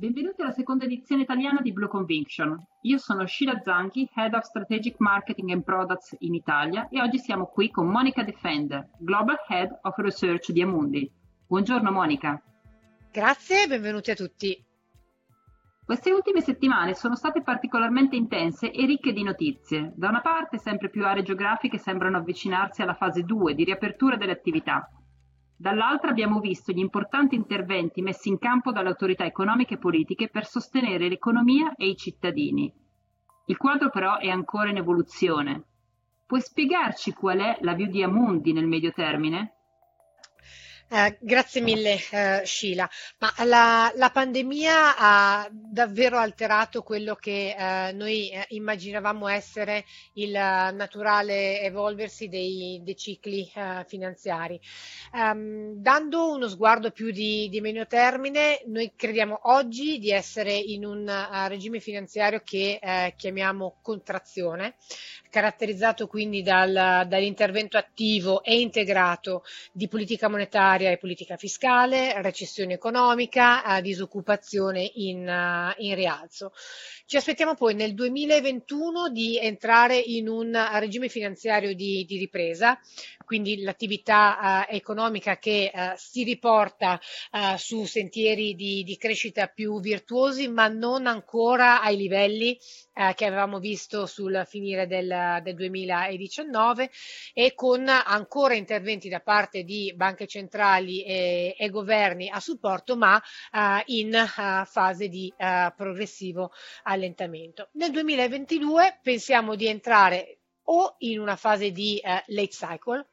Benvenuti alla seconda edizione italiana di Blue Conviction. Io sono Sheila Zanchi, Head of Strategic Marketing and Products in Italia e oggi siamo qui con Monica Defender, Global Head of Research di Amundi. Buongiorno Monica. Grazie e benvenuti a tutti. Queste ultime settimane sono state particolarmente intense e ricche di notizie. Da una parte sempre più aree geografiche sembrano avvicinarsi alla fase 2 di riapertura delle attività Dall'altra abbiamo visto gli importanti interventi messi in campo dalle autorità economiche e politiche per sostenere l'economia e i cittadini. Il quadro però è ancora in evoluzione. Puoi spiegarci qual è la view di Amundi nel medio termine? Eh, grazie mille eh, Sheila, ma la, la, pandemia ha davvero alterato quello che eh, noi eh, immaginavamo essere il naturale evolversi dei, dei cicli eh, finanziari. Um, dando uno sguardo più di, di medio termine, noi crediamo oggi di essere in un uh, regime finanziario che chiamiamo contrazione, caratterizzato quindi dal, dall'intervento attivo e integrato di politica monetaria e politica fiscale, recessione economica, disoccupazione in, in rialzo. Ci aspettiamo poi nel 2021 di entrare in un regime finanziario di, di ripresa, quindi l'attività uh, economica che uh, si riporta uh, su sentieri di, di, crescita più virtuosi, ma non ancora ai livelli che avevamo visto sul finire del, del 2019 e con ancora interventi da parte di banche centrali e, e governi a supporto, ma in fase di progressivo allentamento. Nel 2022 pensiamo di entrare o in una fase di late cycle,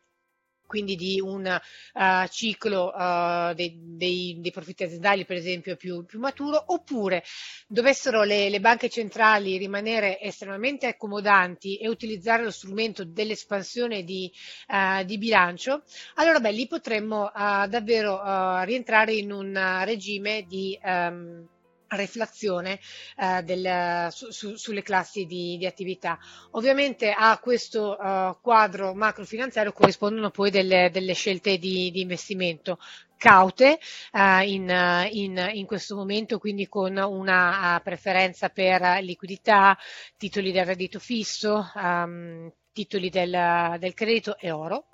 quindi di un uh, ciclo uh, dei, dei, dei, profitti aziendali, per esempio, più, più maturo, oppure dovessero le, le, banche centrali rimanere estremamente accomodanti e utilizzare lo strumento dell'espansione di, uh, di bilancio, allora beh, lì potremmo davvero rientrare in un regime di um, riflazione eh, del, su, su, sulle classi di, di, attività. Ovviamente a questo uh, quadro macrofinanziario corrispondono poi delle, delle scelte di, di, investimento caute uh, in, in, in, questo momento, quindi con una uh, preferenza per liquidità, titoli del reddito fisso, um, titoli del, del credito e oro.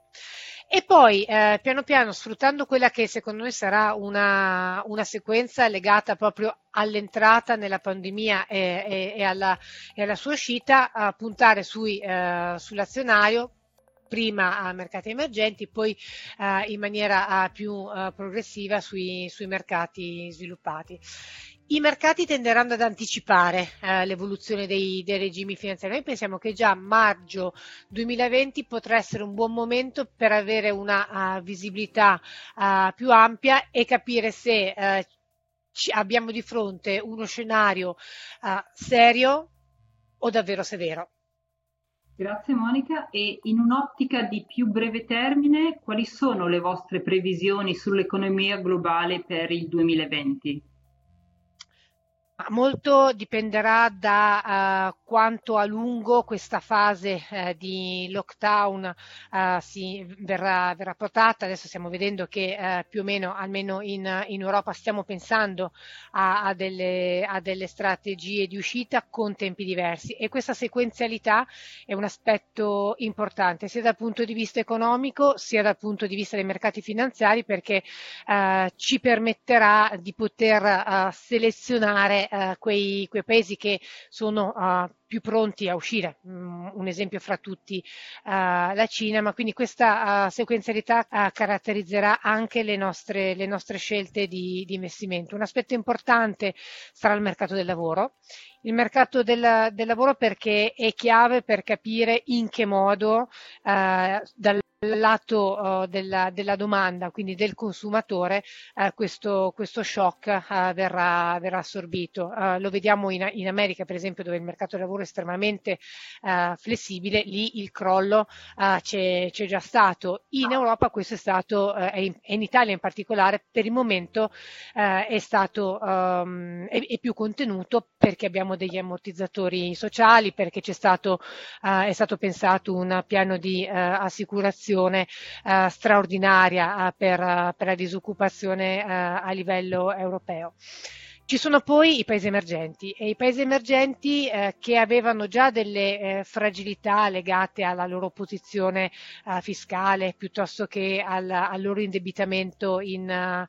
E poi eh, piano piano sfruttando quella che secondo noi sarà una, una sequenza legata proprio all'entrata nella pandemia e, e, e, alla, e alla, sua uscita, a puntare sui, eh, sull'azionario prima a mercati emergenti, poi uh, in maniera uh, più uh, progressiva sui, sui, mercati sviluppati. I mercati tenderanno ad anticipare eh, l'evoluzione dei, dei, regimi finanziari. Noi pensiamo che già maggio 2020 potrà essere un buon momento per avere una uh, visibilità uh, più ampia e capire se uh, abbiamo di fronte uno scenario serio o davvero severo. Grazie Monica e in un'ottica di più breve termine, quali sono le vostre previsioni sull'economia globale per il 2020? Molto dipenderà da uh, quanto a lungo questa fase uh, di lockdown uh, si verrà, verrà, portata. Adesso stiamo vedendo che più o meno, almeno in, in Europa, stiamo pensando a, a, delle, a, delle, strategie di uscita con tempi diversi e questa sequenzialità è un aspetto importante sia dal punto di vista economico sia dal punto di vista dei mercati finanziari perché ci permetterà di poter selezionare eh, quei, quei, paesi che sono uh, più pronti a uscire, um, un esempio fra tutti uh, la Cina, ma quindi questa uh, sequenzialità caratterizzerà anche le nostre, le nostre scelte di, di, investimento. Un aspetto importante sarà il mercato del lavoro. Il mercato del, del lavoro perché è chiave per capire in che modo dal lato uh, della, della, domanda, quindi del consumatore, uh, questo, questo, shock uh, verrà, verrà, assorbito. lo vediamo in, in, America, per esempio, dove il mercato del lavoro è estremamente flessibile, lì il crollo c'è, c'è, già stato. In Europa questo è stato, e in, Italia in particolare, per il momento è stato um, è, è, più contenuto perché abbiamo degli ammortizzatori sociali, perché stato, è stato pensato un piano di assicurazione un'azione eh, straordinaria eh, per, per, la disoccupazione eh, a livello europeo. Ci sono poi i paesi emergenti e i paesi emergenti eh, che avevano già delle eh, fragilità legate alla loro posizione eh, fiscale piuttosto che al, al loro indebitamento in, uh,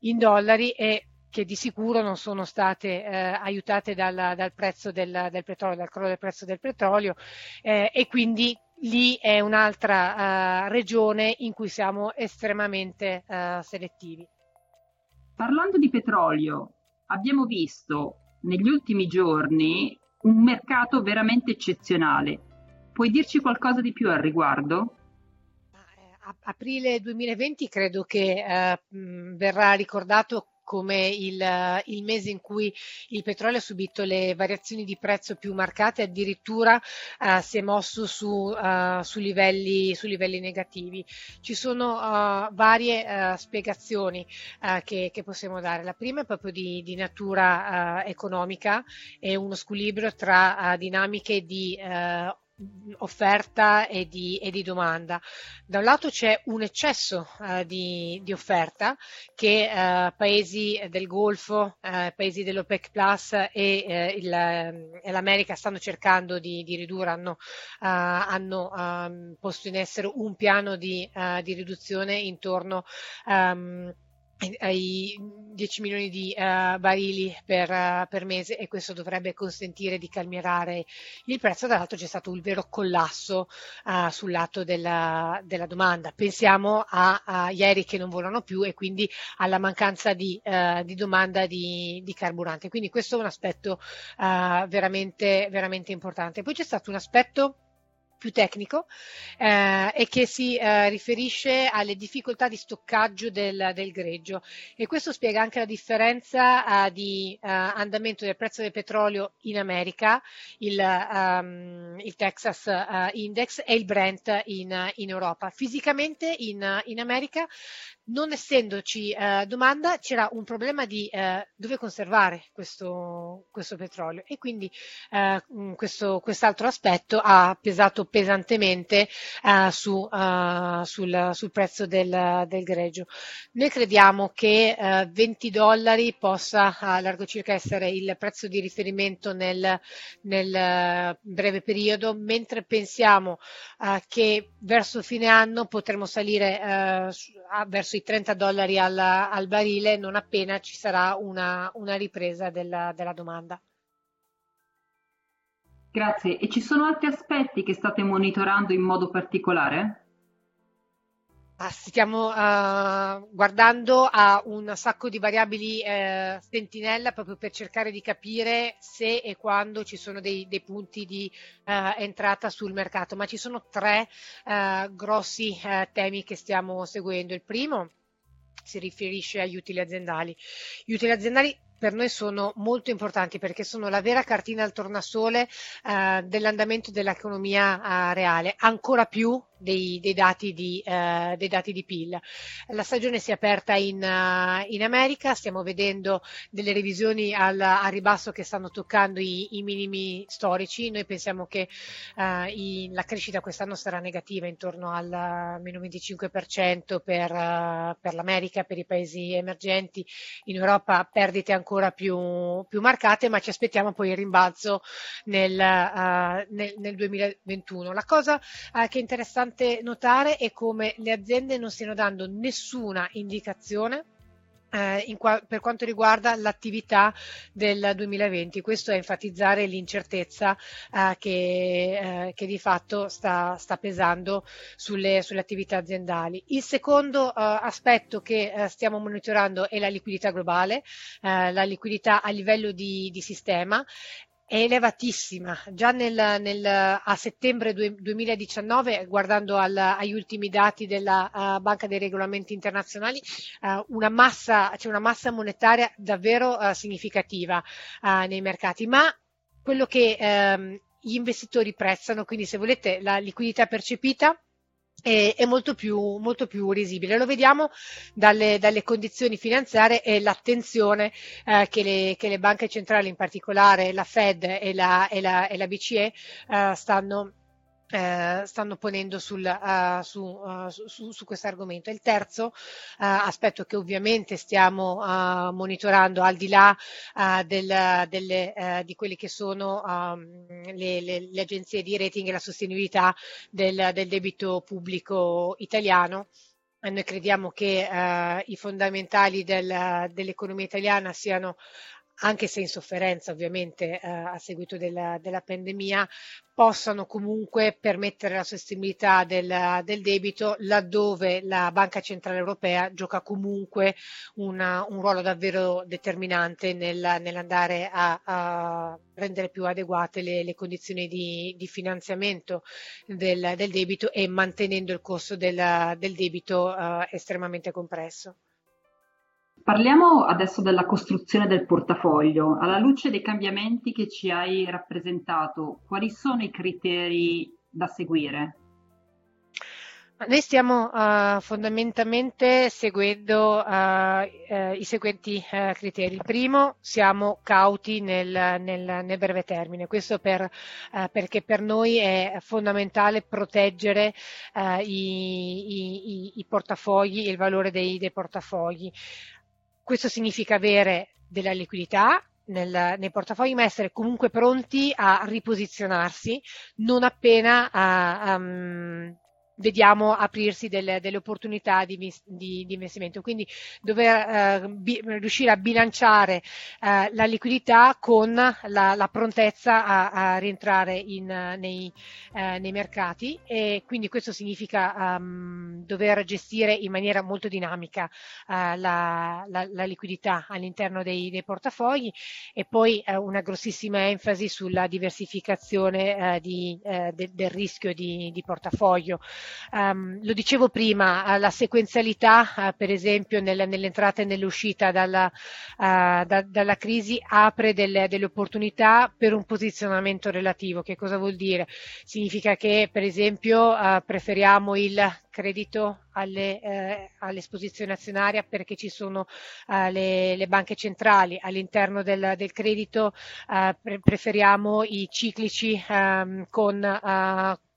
in, dollari e che di sicuro non sono state eh, aiutate dal, dal prezzo del, del, petrolio, dal crollo del prezzo del petrolio eh, e quindi lì è un'altra uh, regione in cui siamo estremamente uh, selettivi. Parlando di petrolio, abbiamo visto negli ultimi giorni un mercato veramente eccezionale. Puoi dirci qualcosa di più al riguardo? Eh, aprile 2020 credo che eh, verrà ricordato come il, il, mese in cui il petrolio ha subito le variazioni di prezzo più marcate, addirittura uh, si è mosso su, uh, su, livelli, su livelli, negativi. Ci sono uh, varie spiegazioni che, che, possiamo dare. La prima è proprio di, di natura economica e uno squilibrio tra dinamiche di offerta e di, e di, domanda. Da un lato c'è un eccesso uh, di, di, offerta che uh, paesi del Golfo, uh, paesi dell'OPEC Plus e, il, e, l'America stanno cercando di, di ridurre, hanno, hanno um, posto in essere un piano di, di riduzione intorno um, ai 10 milioni di uh, barili per, uh, per, mese e questo dovrebbe consentire di calmierare il prezzo. Dall'altro c'è stato un vero collasso uh, sul lato della, della, domanda. Pensiamo a, a, ieri che non volano più e quindi alla mancanza di, di domanda di, di, carburante. Quindi questo è un aspetto veramente, veramente importante. Poi c'è stato un aspetto più tecnico eh, e che si eh, riferisce alle difficoltà di stoccaggio del, del, greggio e questo spiega anche la differenza eh, di eh, andamento del prezzo del petrolio in America, il, um, il Texas uh, Index e il Brent in, in Europa. Fisicamente in, in America non essendoci eh, domanda c'era un problema di eh, dove conservare questo, questo, petrolio e quindi eh, questo, quest'altro aspetto ha pesato pesantemente eh, su, eh, sul, sul, prezzo del, del, greggio. Noi crediamo che 20 eh, dollari possa a largo circa essere il prezzo di riferimento nel, nel breve periodo, mentre pensiamo che verso fine anno potremo salire verso sui 30 dollari al, al barile non appena ci sarà una, una ripresa della, della domanda. Grazie. E ci sono altri aspetti che state monitorando in modo particolare? Ah, stiamo uh, guardando a un sacco di variabili uh, sentinella proprio per cercare di capire se e quando ci sono dei, dei punti di uh, entrata sul mercato, ma ci sono tre grossi temi che stiamo seguendo. Il primo si riferisce agli utili aziendali. Gli utili aziendali per noi sono molto importanti perché sono la vera cartina al tornasole eh, dell'andamento dell'economia eh, reale, ancora più dei, dei, dati di, eh, dei, dati di, PIL. La stagione si è aperta in, uh, in America, stiamo vedendo delle revisioni al, al ribasso che stanno toccando i, i, minimi storici. Noi pensiamo che uh, i, la crescita quest'anno sarà negativa, intorno al meno 25% per, uh, per l'America, per i paesi emergenti. In Europa perdite ancora più, più marcate, ma ci aspettiamo poi il rimbalzo nel, nel, nel 2021. La cosa che è interessante notare è come le aziende non stiano dando nessuna indicazione eh, qua- per quanto riguarda l'attività del 2020. Questo è enfatizzare l'incertezza eh, che, eh, che, di fatto sta, sta pesando sulle, sulle, attività aziendali. Il secondo eh, aspetto che eh, stiamo monitorando è la liquidità globale, eh, la liquidità a livello di, di sistema è elevatissima. Già nel, nel, a settembre 2019, guardando al, agli ultimi dati della uh, Banca dei Regolamenti Internazionali, uh, c'è una massa monetaria davvero uh, significativa nei mercati, ma quello che ehm, gli investitori prezzano, quindi se volete la liquidità percepita, è, è molto, più, molto, più, risibile. Lo vediamo dalle, dalle condizioni finanziarie e l'attenzione eh, che, le, che, le, banche centrali, in particolare la Fed e la, e la, e la BCE, eh, stanno eh, stanno ponendo sul, uh, su, uh, su, su questo argomento. Il terzo uh, aspetto che ovviamente stiamo monitorando al di là del, delle, di quelle che sono um, le, le, le, agenzie di rating e la sostenibilità del, del debito pubblico italiano. Noi crediamo che i fondamentali del, dell'economia italiana siano anche se in sofferenza ovviamente eh, a seguito della, della, pandemia, possano comunque permettere la sostenibilità del, del, debito laddove la Banca Centrale Europea gioca comunque una, un ruolo davvero determinante nel, nell'andare a, a, rendere più adeguate le, le condizioni di, di finanziamento del, del, debito e mantenendo il costo del, del debito eh, estremamente compresso. Parliamo adesso della costruzione del portafoglio. Alla luce dei cambiamenti che ci hai rappresentato, quali sono i criteri da seguire? Noi stiamo uh, fondamentalmente seguendo uh, uh, i seguenti criteri. Primo, siamo cauti nel, nel, nel breve termine, questo per, perché per noi è fondamentale proteggere i, i, i, portafogli, il valore dei, dei portafogli. Questo significa avere della liquidità nel, nei portafogli, ma essere comunque pronti a riposizionarsi non appena uh, um, vediamo aprirsi delle, delle opportunità di, di, di, investimento. Quindi dover eh, bi, riuscire a bilanciare eh, la liquidità con la, la prontezza a, a, rientrare in, nei, eh, nei, mercati e quindi questo significa um, dover gestire in maniera molto dinamica uh, la, la, la, liquidità all'interno dei, dei portafogli e poi uh, una grossissima enfasi sulla diversificazione uh, di, de, del rischio di, di portafoglio. Um, lo dicevo prima, la sequenzialità, uh, per esempio, nel, nell'entrata e nell'uscita dalla, uh, da, dalla crisi apre delle, delle, opportunità per un posizionamento relativo. Che cosa vuol dire? Significa che, per esempio, uh, preferiamo il credito alle, eh, all'esposizione azionaria perché ci sono uh, le, le, banche centrali all'interno del, del credito uh, pre- preferiamo i ciclici um, con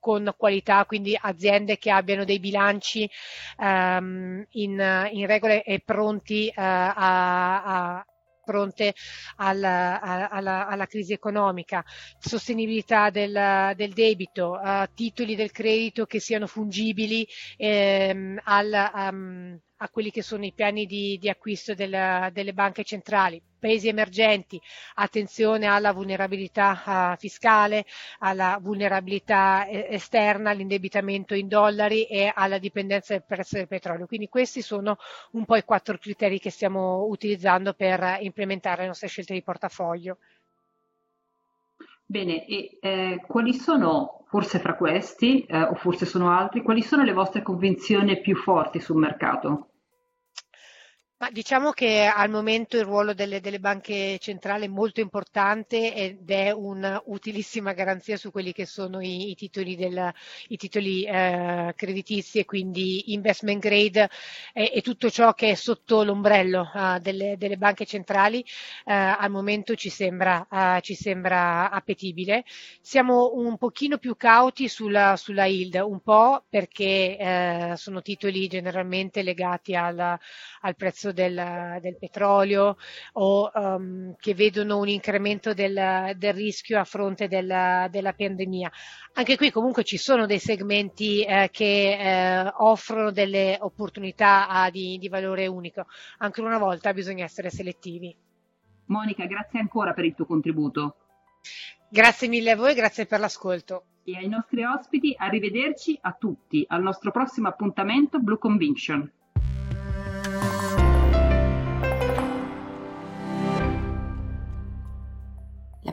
con qualità, quindi aziende che abbiano dei bilanci um, in, in regole e pronti uh, a, a fronte alla, alla, alla, crisi economica, sostenibilità del, del debito, uh, titoli del credito che siano fungibili ehm, al, um, a quelli che sono i piani di, di acquisto della, delle banche centrali. Paesi emergenti, attenzione alla vulnerabilità uh, fiscale, alla vulnerabilità eh, esterna, all'indebitamento in dollari e alla dipendenza del prezzo del petrolio. Quindi questi sono un po' i quattro criteri che stiamo utilizzando per implementare le nostre scelte di portafoglio. Bene, e eh, quali sono, forse fra questi, eh, o forse sono altri, quali sono le vostre convinzioni più forti sul mercato? Ma diciamo che al momento il ruolo delle, delle, banche centrali è molto importante ed è un'utilissima garanzia su quelli che sono i, i titoli, del, i titoli eh, creditizi e quindi investment grade e, e, tutto ciò che è sotto l'ombrello uh, delle, delle, banche centrali uh, al momento ci sembra, uh, ci sembra, appetibile. Siamo un pochino più cauti sulla, sulla yield, un po' perché eh, sono titoli generalmente legati al, al prezzo prezzo del, del petrolio o um, che vedono un incremento del, del rischio a fronte della, della, pandemia. Anche qui comunque ci sono dei segmenti eh, che eh, offrono delle opportunità ah, di, di valore unico. Ancora una volta bisogna essere selettivi. Monica, grazie ancora per il tuo contributo. Grazie mille a voi, grazie per l'ascolto. E ai nostri ospiti, arrivederci a tutti al nostro prossimo appuntamento Blue Conviction.